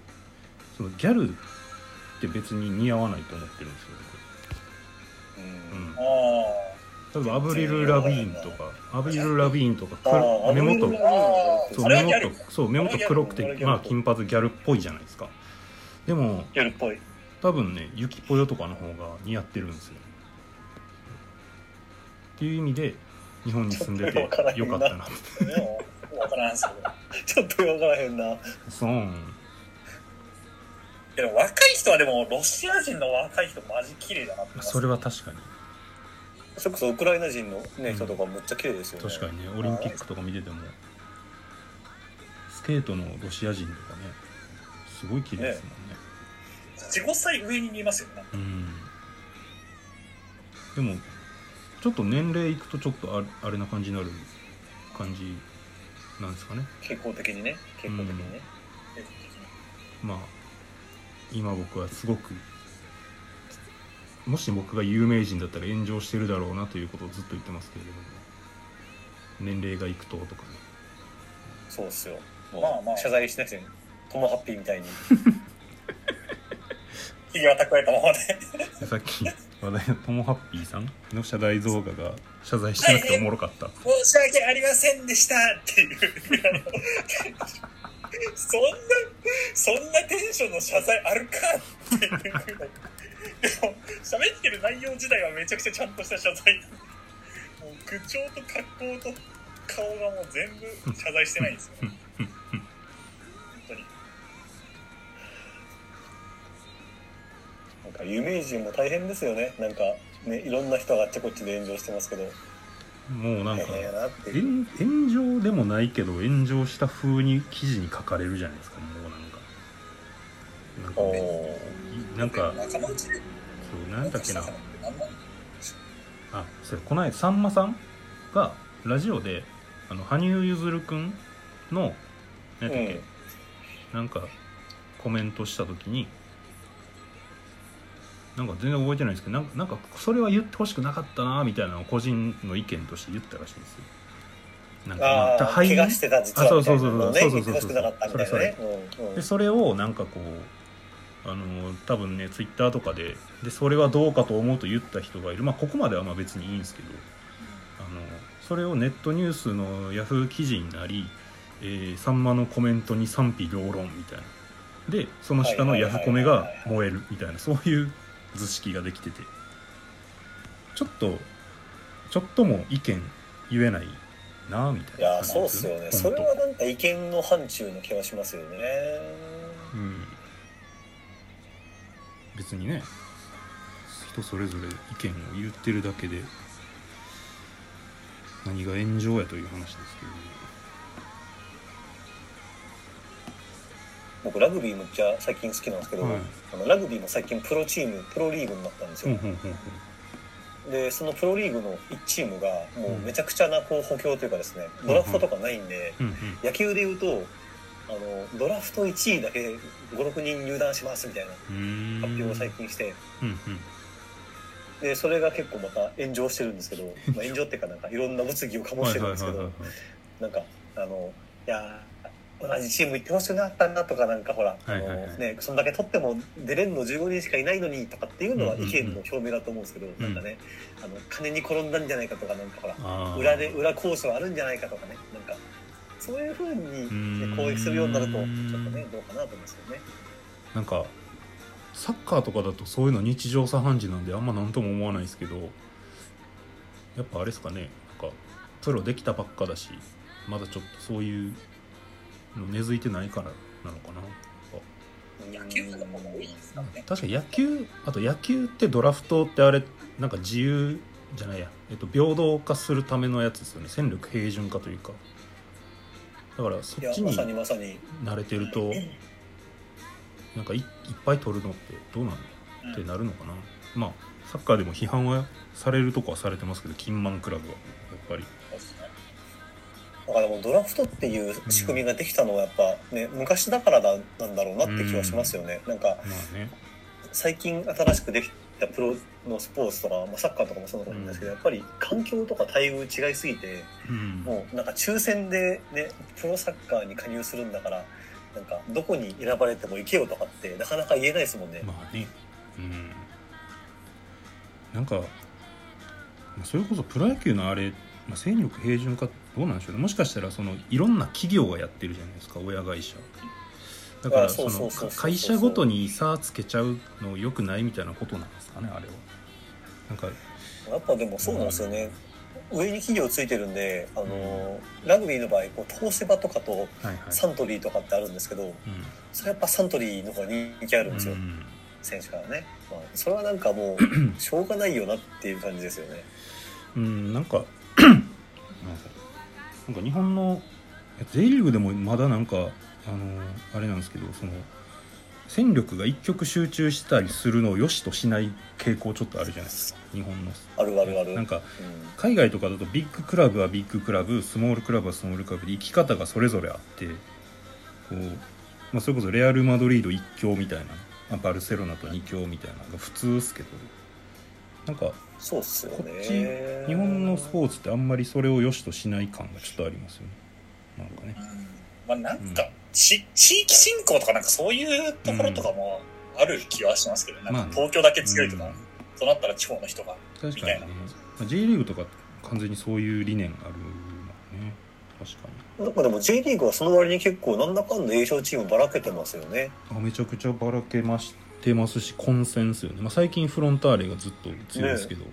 そのギャルって別に似合わないと思ってるんですよ僕。うん。うん。例えばアブリル・ラビーンとかアブリル・ラビーンとか目元そう目元そう目元黒くてまあ金髪ギャルっぽいじゃないですか。でもギャルっぽい。多分ねゆきぽよとかの方が似合ってるんですよ。っていう意味で日本に住んでてよかったなで *laughs* も分からんすけど。*laughs* ちょっと分からへんな。そう。でも若い人はでもロシア人の若い人マジ綺麗だなって思います。それは確かに。それこそウクライナ人の、ね、人とかむっちゃ綺麗ですよね。確かにね。オリンピックとか見ててもスケートのロシア人とかねすごい綺麗ですもんね。45歳上に見えますよね。うん。でもちょっと年齢いくとちょっとあれな感じになる感じなんですかね。傾向的にね。傾向的にね、まあ今僕はすごくもし僕が有名人だったら炎上してるだろうなということをずっと言ってますけれども年齢がいくととかね。そうっすよ。もう、まあ。まあ謝罪しなくてトモハッピーみたいに。*laughs* ひげは蓄えたままでで。*laughs* さっき話題のトモハッピーさんの謝罪動画が謝罪してなくておもろかった。申し訳ありませんでしたっていう。そんなそんなテンションの謝罪あるかっていう。ぐらいでも喋ってる内容自体はめちゃくちゃちゃんとした謝罪。もう口調と格好と顔がもう全部謝罪してないんですよ。ね *laughs* か有名人も大変ですよね。なんかねいろんな人があっちこっちで炎上してますけど。もうなんか炎炎上でもないけど炎上した風に記事に書かれるじゃないですか。もうなんか。なんかかそうなんだっけな。あそれこの間さんまさんがラジオであの羽生結弦君の何だっけ、うん。なんかコメントした時になんか全然覚えてないんですけどなんかなんかそれは言ってほしくなかったなみたいなのを個人の意見として言ったらしいんですよ。なんかまあ怪我してた実はあそうみたいうなそそうそうのをねそう。そほしくなかったみたいなね。うんうん。でそれをなんかこうあの多分ねツイッターとかででそれはどうかと思うと言った人がいる。まあここまではまあ別にいいんですけどあのそれをネットニュースのヤフー記事になり、えーさんまのコメントに賛否両論みたいな。でその下のヤフコメが燃えるみたいなそういう図式ができてて。ちょっとちょっとも意見言えないなみたいないやそうっすよね。それはなんか意見の範疇の気はしますよね。うん。別にね人それぞれ意見を言ってるだけで何が炎上やという話ですけど僕ラグビーむっちゃ最近好きなんですけど、はい。あのラグビーも最近プロチームプロリーグになったんですよ、でそのプロリーグの1チームがもうめちゃくちゃなこう補強というかですねドラフトとかないんで、野球でいうとあのドラフト1位だけ56人入団しますみたいな発表を最近して。うんうん。でそれが結構また炎上してるんですけど、まあ、炎上っていうかなんかいろんな物議を醸してるんですけどなんかあのいや同じチーム行ってほしくなかったなとかなんかほら、はいはいはい。あのね、そんだけ取っても出れんの15人しかいないのにとかっていうのはうんうんうん。意見の表明だと思うんですけど、なんかねあの金に転んだんじゃないかとかなんかほら裏で裏交渉あるんじゃないかとかねなんかそういうふうに、ね、攻撃するようになるとちょっとねどうかなと思うんですよね。なんかサッカーとかだとそういうの日常茶飯事なんであんま何とも思わないですけどやっぱあれですかねなんかプロできたばっかだしまだちょっとそういうの根付いてないからなのかな。野球部の方が多いですからねぱ確かに野球あと野球ってドラフトってあれなんか自由じゃないや、えっと、平等化するためのやつですよね。戦力平準化というか。だからそっちに慣れてるとなんかいいっぱい取るのってどうなのってなるのかな、まあサッカーでも批判はされるとこはされてますけどキンマンクラブはやっぱりだからもうドラフトっていう仕組みができたのはやっぱね昔だからだなんだろうなって気はしますよね。なんか最近新しくできたプロのスポーツとか、まあ、サッカーとかもそうだと思うんですけど、やっぱり環境とか待遇違いすぎてうん。もうなんか抽選でねプロサッカーに加入するんだからなんかどこに選ばれても行けよとかってなかなか言えないですもんね。まあね。うん。なんかまあそれこそプロ野球のあれ、まあ、戦力平準化どうなんでしょうね。もしかしたらそのいろんな企業がやってるじゃないですか親会社。だからあその会社ごとに差つけちゃうのよくないみたいなことなんですかねあれは。なんかやっぱでもそうなんですよね、上に企業ついてるんであの、ラグビーの場合こう東芝とかとはいはい。サントリーとかってあるんですけどうん。それやっぱサントリーの方が人気あるんですよ、うん。選手からね、まあ、それはなんかもう *clears throat* しょうがないよなっていう感じですよね。うんなんか *clears throat* なんか日本の J リーグでもまだなんかあのあれなんですけどその戦力が一極集中したりするのを良しとしない傾向ちょっとあるじゃないですか。日本の。あるあるある。なんかうん。海外とかだとビッグクラブはビッグクラブスモールクラブはスモールクラブで生き方がそれぞれあってこう、まあ、それこそレアル・マドリード1強みたいな、まあ、バルセロナと2強みたいなのが普通ですけどなんかそうっすよこっちね日本のスポーツってあんまりそれを良しとしない感がちょっとありますよね。なんかね。まあなんか、ち地域振興とかなんかそういうところとかもある気はしますけど、なんまあね。か東京だけ強いとか、うん。そうなったら地方の人が。確かに。ねみたいな、まあ、J リーグとか完全にそういう理念あるもんね。確かに。なんかでも J リーグはその割に結構なんだかんだ優勝チームばらけてますよね。あめちゃくちゃばらけましてますし混戦ですよね、まあ、最近フロンターレがずっと強いですけど、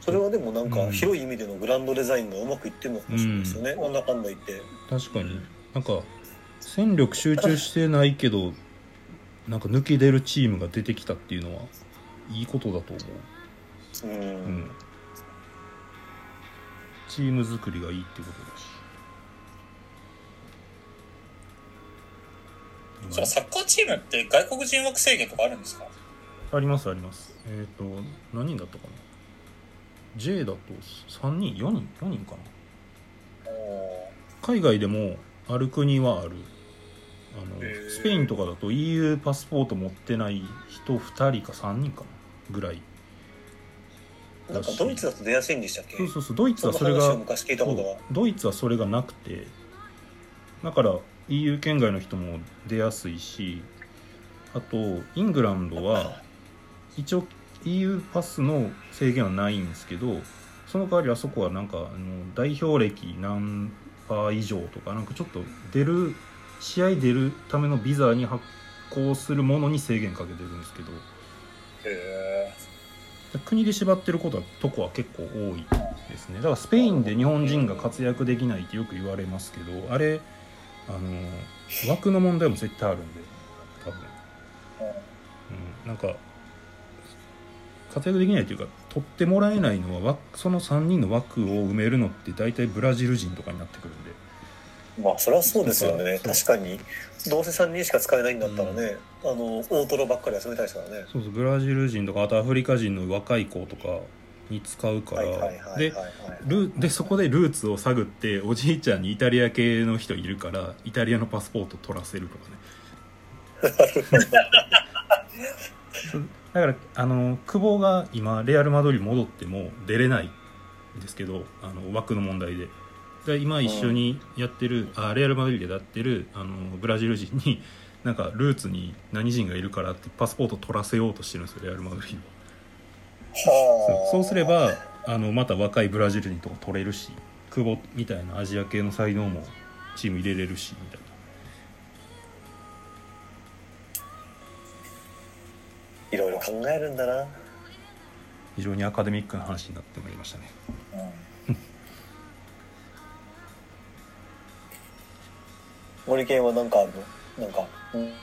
それはでもなんかうん。広い意味でのグランドデザインがうまくいってるのかもしれないですよね、なんだかんだ言って。確かに。なんか戦力集中してないけどなんか抜き出るチームが出てきたっていうのはいいことだと思う。ん、う、うん、チーム作りがいいってことだしそのサッカーチームって外国人枠制限とかあるんですか？ありますあります。えっ、と何人だったかな？J だと3人4人4人かな？お海外でもある国はある。あのへー。スペインとかだと EU パスポート持ってない人2人か3人かな？ぐらい。なんかドイツだと出やすいんでしたっけ？そうそうそうドイツはそれが話を昔聞いたことが。そうドイツはそれがなくて。だから EU 圏外の人も出やすいしあとイングランドは一応 EU パスの制限はないんですけどその代わりあそこはなんかあの代表歴何パー以上とかなんかちょっと出る試合出るためのビザに発行するものに制限かけてるんですけどへ国で縛ってることはとこは結構多いですねだからスペインで日本人が活躍できないってよく言われますけどあれあの枠の問題も絶対あるんで多分、うん、なんか活躍できないというか取ってもらえないのは枠その3人の枠を埋めるのって大体ブラジル人とかになってくるんで。まあそれはそうですよね。確かに。どうせ3人しか使えないんだったらね、あの大トロばっかり集めたいですからね。そうそうブラジル人とかあとアフリカ人の若い子とかに使うから、ででそこでルーツを探っておじいちゃんにイタリア系の人いるからイタリアのパスポート取らせるとかね。*laughs* だからあの久保が今レアル・マドリード戻っても出れないんですけどあの枠の問題で。で今一緒にやってる、あレアル・マドリードでやってるあのブラジル人になんかルーツに何人がいるからってパスポート取らせようとしてるんですよレアル・マドリード。はあそうそうすればあのまた若いブラジル人とか取れるし久保みたいなアジア系の才能もチーム入れれるしみたいな。いろいろ考えるんだな。非常にアカデミックな話になってまいりましたね。えうん。森健は何かあるの？なんか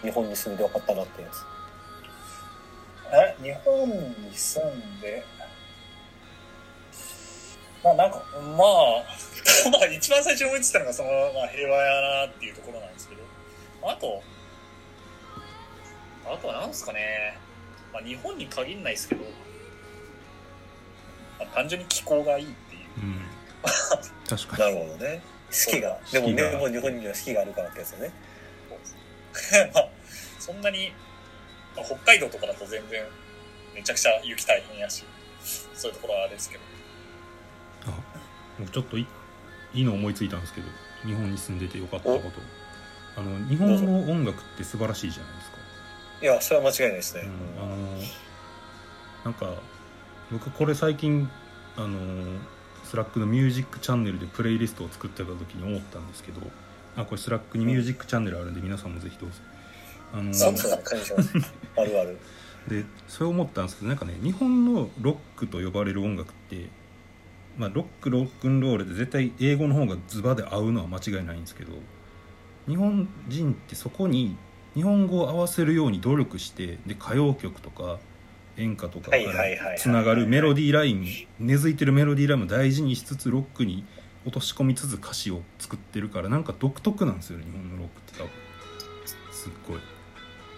日本に住んでよかったなってやつえ日本に住んで？まあなんかまあまあ *laughs* 一番最初に思いついたのがその、まあ、平和やなっていうところなんですけど。あとあとは何ですかね、まあ、日本に限らないですけど、まあ、単純に気候がいいっていう。うん。*laughs* 確かなにるほどね。好きが。でも日本には好きがあるからってやつよね。*laughs* まあそんなに、まあ、北海道とかだと全然めちゃくちゃ雪大変やしそういうところはあれですけど。あ僕ちょっといいいの思いついたんですけど日本に住んでてよかったこと。あの日本の音楽って素晴らしいじゃないですか。いやそれは間違いないですね、うん、あのなんか僕これ最近あの Slack のミュージックチャンネルでプレイリストを作ってた時に思ったんですけどあこれ Slack にミュージックチャンネルあるんで皆さんもぜひどうぞあのそうそう感謝しますあるある。*laughs* でそれ思ったんですけどなんかね日本のロックと呼ばれる音楽って、まあ、ロックロックンロールで絶対英語の方がズバで合うのは間違いないんですけど日本人ってそこに日本語を合わせるように努力してで歌謡曲とか演歌とかからつながるメロディーライン根付いてるメロディーラインも大事にしつつロックに落とし込みつつ歌詞を作ってるからなんか独特なんですよね日本のロックって多分。すっごい。で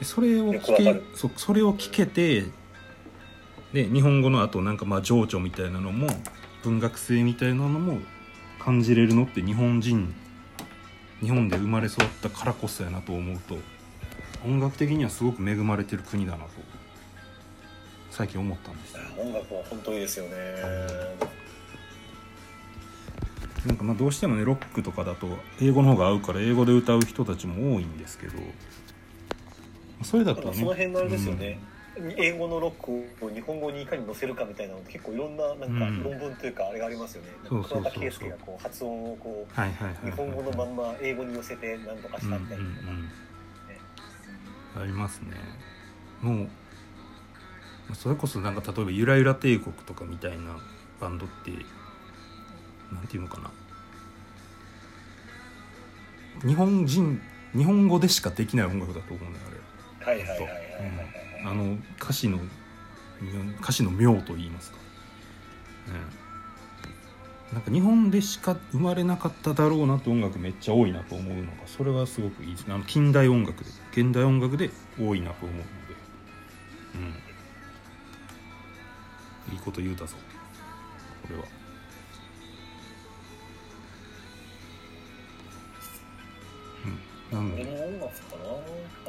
それを聞けそそれを聞けてで日本語のあとなんかまあ情緒みたいなのも文学性みたいなのも感じれるのって日本人日本で生まれ育ったからこそやなと思うと音楽的にはすごく恵まれてる国だなと最近思ったんですよ。音楽は本当いいですよね。なんかまあどうしてもねロックとかだと英語の方が合うから英語で歌う人たちも多いんですけどそれだとね。その辺のあれですよね、英語のロックを日本語にいかに載せるかみたいなのって結構いろんななんかうん。論文というかあれがありますよね、そうそうそうそう。桑田佳祐がこう発音をこう日本語のまんま英語に寄せて何とかしたみたいな、うんうんうんありますね。もうそれこそなんか例えば「ゆらゆら帝国」とかみたいなバンドってなんていうのかな。日本人日本語でしかできない音楽だと思うんだよあれはいはいはい、う。ん。あの歌詞の歌詞の妙と言いますか、うん、なんか日本でしか生まれなかっただろうなって音楽めっちゃ多いなと思うのがそれはすごくいいです。ねあの近代音楽で現代音楽で多いなと思うので。うん。いいこと言うたぞ。これは。うん。なんの音楽かな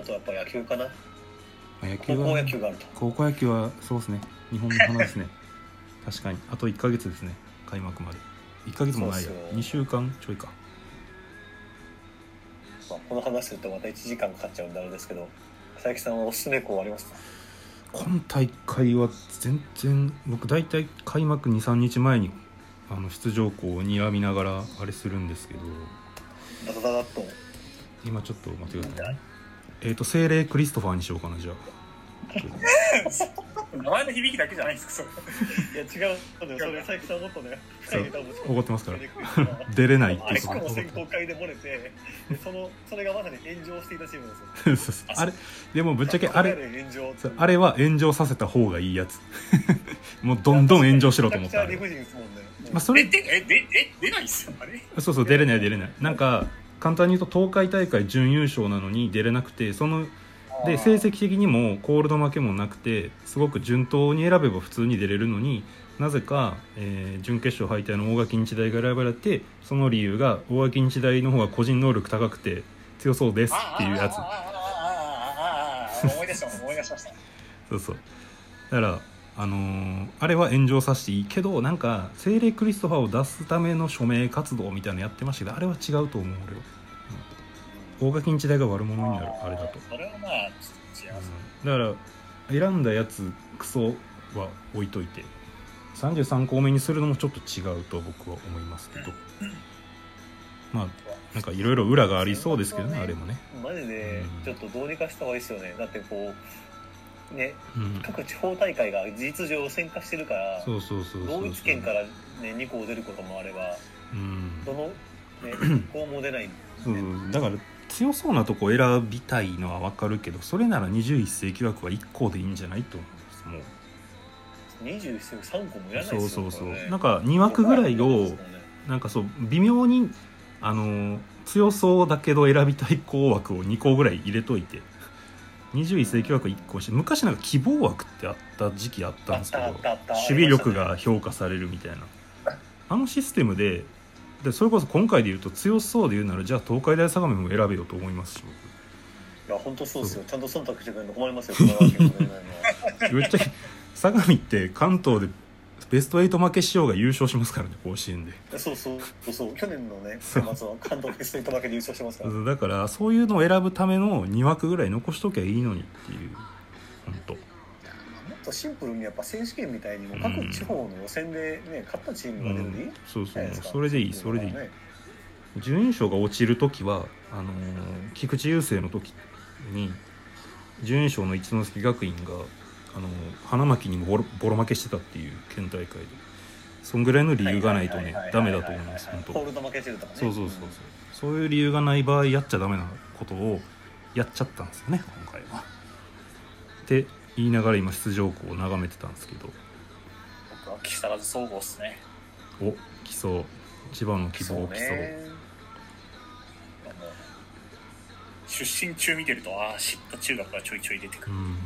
あとやっぱ野球かな。野球高は校野球があると。高校野球はそうですね。日本の花ですね。*laughs* 確かに。あと1ヶ月ですね。開幕まで。1ヶ月もないや。そうっすよ。2週間ちょいか。まあ、この話するとまた1時間かかっちゃうんであれですけど佐伯さんはおすすめ校ありますか？今大会は全然僕大体開幕23日前にあの出場校を睨みながらあれするんですけど。ダダダダッと今ちょっと待ってください。ねえっ、と精霊クリストファーにしようかなじゃあ。名前の響きだけじゃないんですかそれ。いや違う。それ佐伯さんもっとね怒ってますから。出れないっていう。ことも選考会で漏れてでそのそれがまさに炎上していたチームですよ。あれでもぶっちゃけあれあれは炎上させた方がいいやつ。*laughs* もうどんどん炎上しろと思った。まあ、それえ出ないっすよあれ？そうそう出れない出れない。なんか簡単に言うと東海大会準優勝なのに出れなくてそので成績的にもコールド負けもなくてすごく順当に選べば普通に出れるのになぜか、えー、準決勝敗退の大垣日大が選ばれてその理由が大垣日大の方が個人能力高くて強そうですっていうやつ。思い出した思い出した。*laughs* そうそう。だからあのー、あれは炎上させていいけどなんか精霊クリストファーを出すための署名活動みたいなのやってましたけどあれは違うと思う俺は。大垣日大が悪者になるあれだと、それはまあ違いますうん。だから選んだやつクソは置いといて33項目にするのもちょっと違うと僕は思いますけど。まあなんかいろいろ裏がありそうですけどねあれもね、マジでちょっとどうにかした方がいいですよね。だってこうねうん、各地方大会が事実上汚染化してるからそうそうそう同一県から、ね、2校出ることもあればうん。どの、ね、*clears throat* 校も出ないんで、そうそう。だから強そうなとこ選びたいのは分かるけどそれなら21世紀枠は1校でいいんじゃないと思うんです。も21世紀3校もいらうないですよそうそうそう、なんか2枠ぐらいをなんかそう微妙にあの強そうだけど選びたい校枠を2校ぐらい入れといて。21世紀枠1個して昔なんか希望枠ってあった時期あったんですけど守備力が評価されるみたいな。あのシステムででそれこそ今回で言うと強そうで言うならじゃあ東海大相模も選べようと思いますしいや本当そうですよ。ちゃんと忖度してくれるの困りますよ。*laughs* ぶっちゃけ相模って関東でベスト8負けしようが優勝しますからね甲子園で。そうそうそうそう。去年のねそう。選抜は関東ベスト8負けで優勝してますから。だからそういうのを選ぶための2枠ぐらい残しときゃいいのにっていう本当とシンプルにやっぱ選手権みたいにも各地方の予選でね勝ったチームが出るでいい？そうそう。じゃないですか。それでいいそれでいい。ね準優勝が落ちる時はあのー菊池雄星の時に準優勝の一関学院が、あのー花巻にもボロボロ負けしてたっていう県大会で。そんぐらいの理由がないとねダメだと思います本当。ホールド負けてるとかね。そうそうそうそう。そういう理由がない場合やっちゃダメなことをやっちゃったんですよね今回は。って言いながら今出場校を眺めてたんですけど。僕は木更津総合っすね。お来そう千葉の希望来そう。出身中見てるとああ知った中学がちょいちょい出てくる。うん。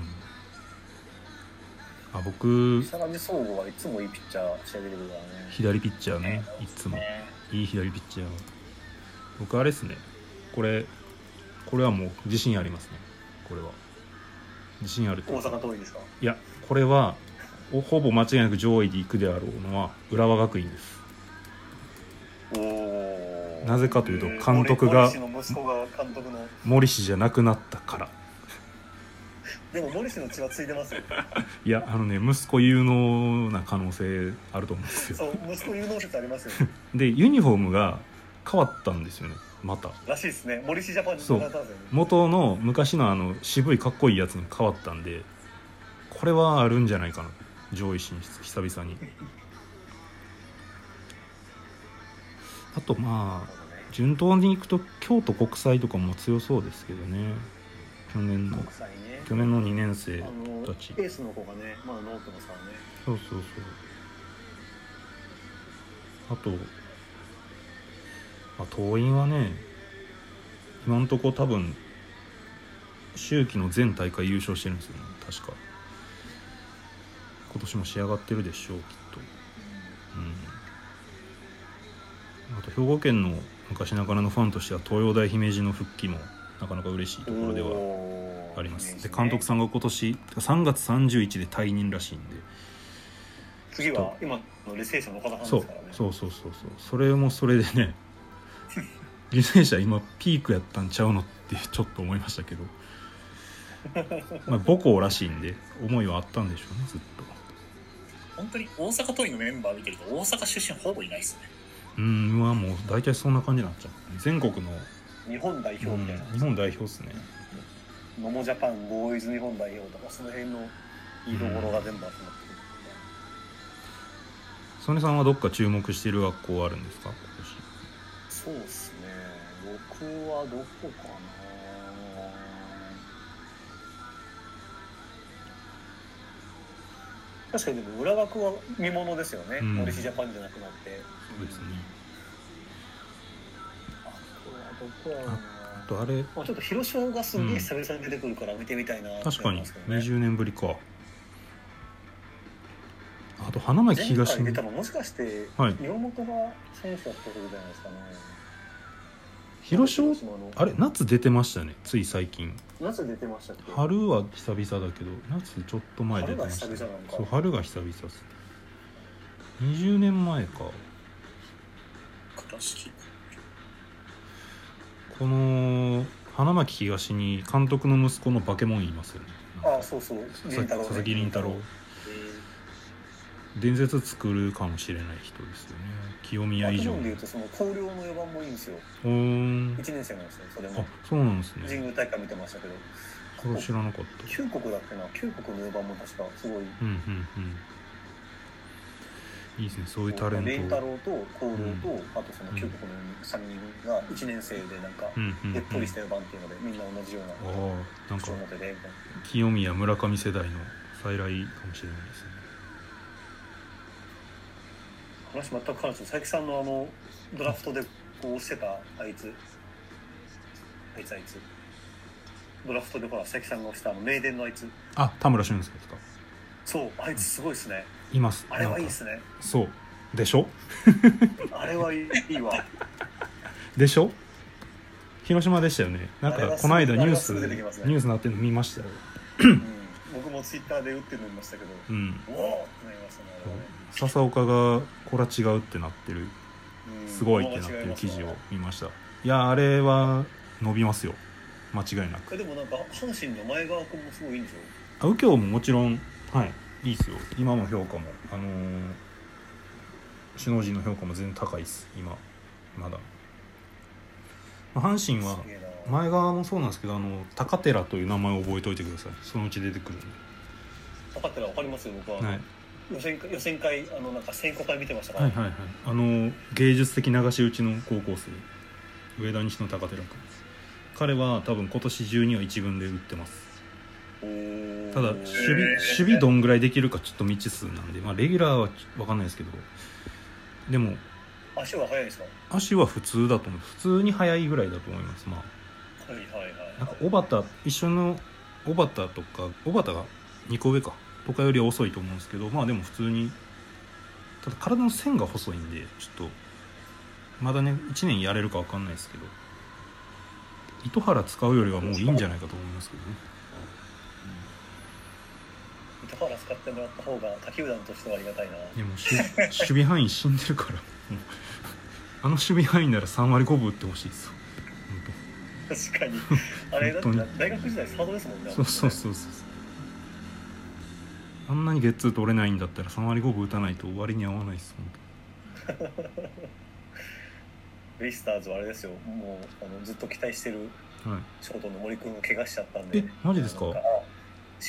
あ僕木更津総合はいつもいいピッチャー仕上げてくるからね。左ピッチャーねいつも。ね。いい左ピッチャー。僕あれですね。これこれはもう自信ありますね。これは自信ある大阪桐蔭ですか？いやこれはおほぼ間違いなく上位で行くであろうのは浦和学院です。なぜかというと監督が森氏の息子が監督の。森氏じゃなくなったから。でも森氏の血はついてますよ。*laughs* いやあのね息子有能な可能性あると思うんですよ。そう息子有能説ありますよ。*laughs* でユニフォームが変わったんですよねまた。らしいですね。森氏ジャパンにそう。元の昔のあの渋いかっこいいやつに変わったんでこれはあるんじゃないかな。上位進出久々に。あとまあ順当に行くと京都国際とかも強そうですけどね。去年のね。去年の2年生たち。エースの子がねまだノートのさね。そうそうそう。あと、まあ、桐蔭はね今んとこ多分秋季の全大会優勝してるんですよね。確か。今年も仕上がってるでしょうきっと。うん。あと兵庫県の昔ながらのファンとしては東洋大姫路の復帰もなかなか嬉しいところでははあります。で監督さんが今年3月31で退任らしいんで。次は今の履正社の岡田さんそうですからね。そうそうそうそう。それもそれでね履正社今ピークやったんちゃうのってちょっと思いましたけど。まあ母校らしいんで思いはあったんでしょうねずっと。本当に大阪桐蔭のメンバー見てると大阪出身ほぼいないっすね。うんはもう大体そんな感じになっちゃう。全国の、日本代表うんみたいな、日本代表っすね。ノモジャパンボーイズ日本代表とかその辺のいいところが全部集まってる、曽根さんはどっか注目している学校あるんですか今そうっすね僕はどこかな。確かにでも浦学は見ものですよね、うん。森氏ジャパンじゃなくなって。年そうですね。あとはどこやあとあれ。まあ、ちょっと広島がすげえ久々に出てくるから見てみたいなって確かに。思いますけどね。20年ぶりか。あと花巻前東回出たのもしかしてはい。岩本が選手だった時じゃないですかね広島あれ夏出てましたねつい最近。夏出てました春は久々だけど夏ちょっと前出てました春が久々なのか。そう春が久々っす20年前か。この花巻東に監督の息子のバケモンいますよね。ああそうそう。佐々木麟太郎え伝説作るかもしれない人ですよね。清ー宮以上。でいうとその広陵の4番もいいんですよ。おー。ん1年生なんですよそれあもそうなんです神ね宮大会見てましたけど。これ知らなかった。九国だっけな？九国の4番も確かすごい。うんうんうん。いいですね。そういうタレント麟太郎と広陵と、うん。あとその九国の3人が1年生でなんかうんうんうん。でっぽりした4番っていうのでみんな同じようなああなんか清宮村上世代の再来かもしれないですね話全く変わるんですよ佐伯さんのあのドラフトでこうしてたあいつ。あいつあいつ。ドラフトでほら佐伯さんが押したあの名電のあいつ。あ田村俊介ですか。そうあいつすごいっすね。います。あれはいいなんかっすね。そう。でしょ？*laughs* あれはいいわ。でしょ？広島でしたよね。なんかこの間ニュースね。ニュースになってるの見ましたよ。うん。僕もツイッターで打ってるの見ましたけどうん。おおってなりましたね笹岡がこれは違うってなってる。うん。すごいってなってる記事を見ました。いやあれは伸びますよ。間違いなく。えでもなんか阪神の前川君もすごいいいんでしょ？あ右京ももちろんはい。いいっすよ。今の評価も。あのー首脳陣の評価も全然高いっす。今まだ。まあ阪神は前側もそうなんですけどあの高寺という名前を覚えておいてください。そのうち出てくるん分かってるの分かりますよ僕は、で、はい、予選予選会あのなんか選考会見てましたから、はいはいはい。あの芸術的流し打ちの高校生。上田西の高寺君彼は多分今年中には一軍で打ってます。ただ守備守備どんぐらいできるかちょっと未知数なんで、まあ、レギュラーは分かんないですけど。でも足は速いですか？足は普通だと思う。普通に速いぐらいだと思いますまあ。はいはいはい。なんか小畑一緒の小畑とか小畑が2個上か。とかよりは遅いと思うんですけどまあでも普通にただ体の線が細いんでちょっとまだね1年やれるか分かんないですけど糸原使うよりはもういいんじゃないかと思いますけどね。糸原使ってもらった方が他球団としてはありがたいな。でもし守備範囲死んでるから。あの守備範囲なら3割5分打ってほしいですよ。確かに。あれだって大学時代サードですもんねそうそうそうそうあんなにゲッツー取れないんだったら3割5分打たないと終わりに合わないです本ベイスターズはあれですよ。もうあのずっと期待してる当はいショートの森君を怪我しちゃったんで。えマジですか？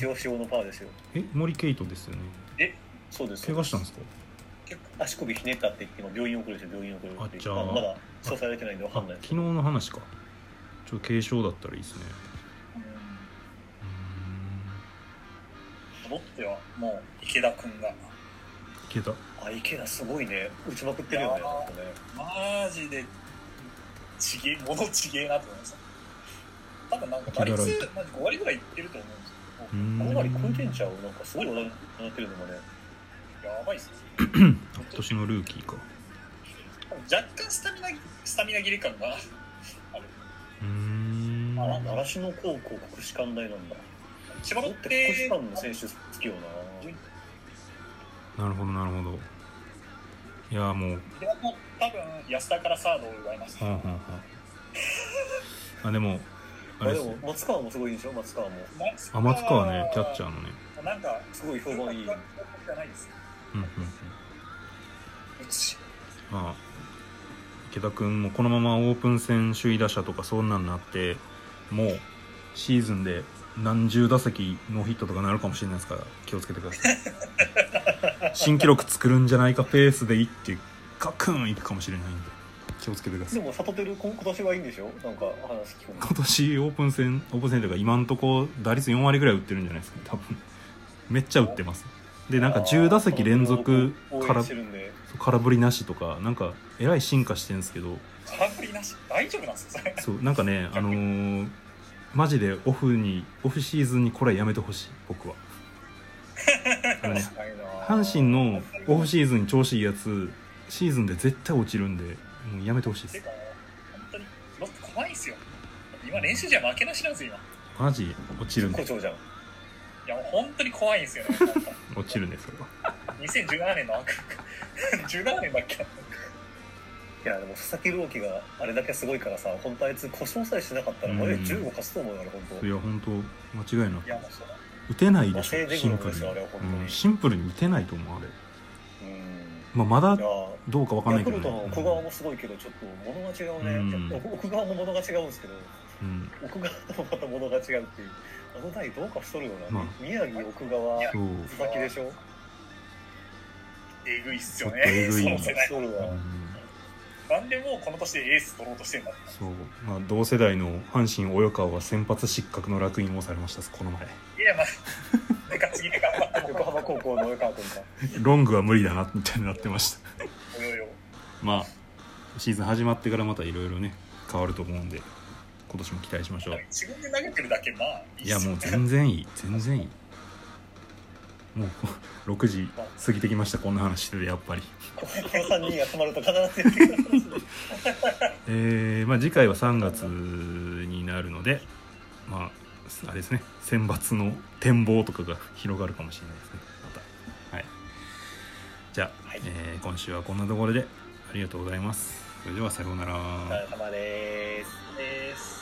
塩塩のパワーですよ。え森ケイトですよね？そうです。怪我したんですか？結構足首ひねったって言って今病院送りですよ病院送りあじゃあ。ままだ詳細されてないんでわかあんない昨日の話か。ちょっと軽症だったらいいですねロッテはもう池田君がーんいけたあ池田すごいね。打ちまくってるよねなんかね。マジでちげえ物ちげえなと思いました。多分なんか打率マジ5割ぐらいいってると思うんですうーん。5割超えてんちゃうなんかすごい話題になってるのもね。けどやばいっすよ。*clears throat* 今年のルーキーか。若干スタミナスタミナ切れ感がある。うーん。あなんだ習志野高校国士舘大なんだ千葉ロッテ国士テ舘の選手好きよな。なるほどなるほど。いやもう。いやもう多分安田からサードを奪いましたはあはあはああでもあれですも松川もすごいでしょ松川も。あ松川ねキャッチャーのね。ーなんかすごい評判いい。じゃないです。うんうんうん。打つしまあ池田君もこのままオープン戦首位打者とかそんなんなってもうシーズンで何十打席ノーヒットとかなるかもしれないですから気をつけてください。新記録作るんじゃないかペースでいってガクンいくかもしれないんで気をつけてください。でもサトテル今今年はいいんでしょ？なんか話聞くの。今年オープン戦オープン戦というか今んとこ打率4割ぐらい打ってるんじゃないですか多分。めっちゃ打ってます。でなんか10打席連続応か。ら援してるんで。空振りなしとかなんかえらい進化してるんですけど。空振りなし？大丈夫なんですか？それ。そうなんかねあのーマジでオフにオフシーズンにこれやめてほしい僕は。あのね阪神のオフシーズンに調子いいやつシーズンで絶対落ちるんでもうやめてほしいです。本当にロッテ怖いんすよ。今練習じゃ負けなしなんですよ今。マジ落ちるんで。好調じゃんいやもう本当に怖いんですよね *laughs* 落ちるんですそれは2017年の悪17年だっけ？いやでも佐々木朗希があれだけすごいからさ本当あいつ故障さえしなかったらうん。これ15勝つと思うよね本当。いや本当間違いない。やもうそうだ。打てないで和しょシンプルに。ですよあれは本当に。うんシンプルに打てないと思うあれ。うん。まあまだどうかわかんないけどヤクルトの奥川もすごいけどちょっと物が違うね、うん。奥川も物が違うんですけどうん。奥川とまた物が違うっていうあの台どうかしとるよな、まあ。宮城奥川そう。佐々木でしょ？えぐいっすよね。えぐい。その世代。うんなんでもうこの年でエース取ろうとしてんだってそう。まあ同世代の阪神及川は先発失格の楽印をされましたこの前。いやまあ *laughs* でか次で頑張っても横浜高校の及川君かロングは無理だなみたいになってました。およよまあシーズン始まってからまたいろいろね変わると思うんで今年も期待しましょう。自分で投げてるだけまあいやもう全然いい全然いいもう6時過ぎてきましたこんな話しててやっぱり。この3人が集まると必ずやってくれますえーまあ、次回は3月になるのでまああれですね選抜の展望とかが広がるかもしれないですねまた。はい。じゃあ、はい。えー今週はこんなところでありがとうございます。それではさようなら。お疲れ様です。です